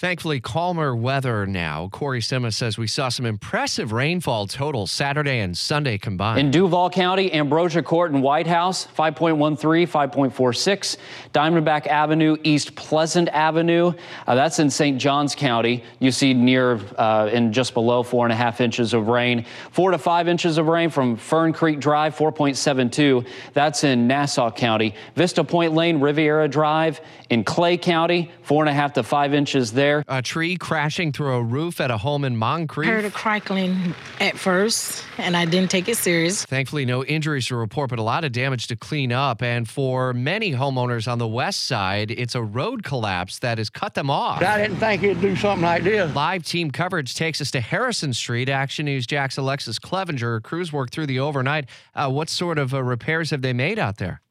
Thankfully, calmer weather now. Corey Sima says we saw some impressive rainfall totals Saturday and Sunday combined. In Duval County, Ambrosia Court and White House, 5.13, 5.46. Diamondback Avenue, East Pleasant Avenue. Uh, that's in St. Johns County. You see near uh, just below four and a half inches of rain. Four to five inches of rain from Fern Creek Drive, 4.72. That's in Nassau County. Vista Point Lane, Riviera Drive in Clay County, four and a half to five inches there there. A tree crashing through a roof at a home in Moncrief. I heard a crackling at first, and I didn't take it serious. Thankfully, no injuries to report, but a lot of damage to clean up. And for many homeowners on the west side, it's a road collapse that has cut them off. I didn't think it'd do something like this. Live team coverage takes us to Harrison Street. Action News Jax Alexus Cleavenger. Crews worked through the overnight. Uh, what sort of uh, repairs have they made out there?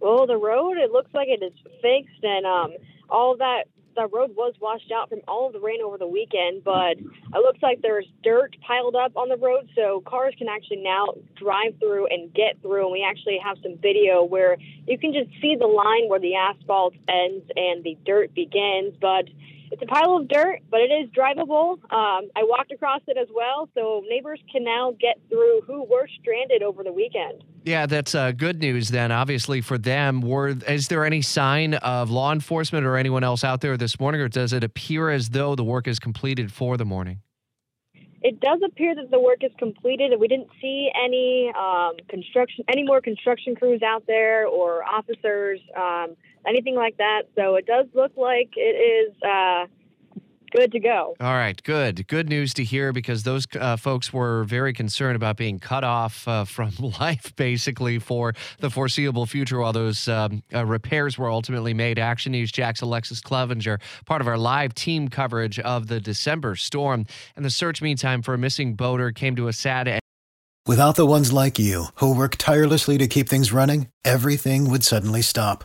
Well, the road, it looks like it is fixed, and um, all that the road was washed out from all of the rain over the weekend, but it looks like there's dirt piled up on the road, so cars can actually now drive through and get through. And we actually have some video where you can just see the line where the asphalt ends and the dirt begins, but it's a pile of dirt, but it is drivable. Um, I walked across it as well, so neighbors can now get through who were stranded over the weekend. Yeah, that's uh, good news then, obviously, for them. Were, is there any sign of law enforcement or anyone else out there this morning, or does it appear as though the work is completed for the morning? It does appear that the work is completed, we didn't see any um, construction, any more construction crews out there or officers. Um, anything like that. So it does look like it is uh, good to go. All right, good. Good news to hear because those uh, folks were very concerned about being cut off uh, from life basically for the foreseeable future while those um, uh, repairs were ultimately made. Action News Jax Alexus Cleavenger, part of our live team coverage of the December storm. And the search, meantime, for a missing boater came to a sad end. Without the ones like you who work tirelessly to keep things running, everything would suddenly stop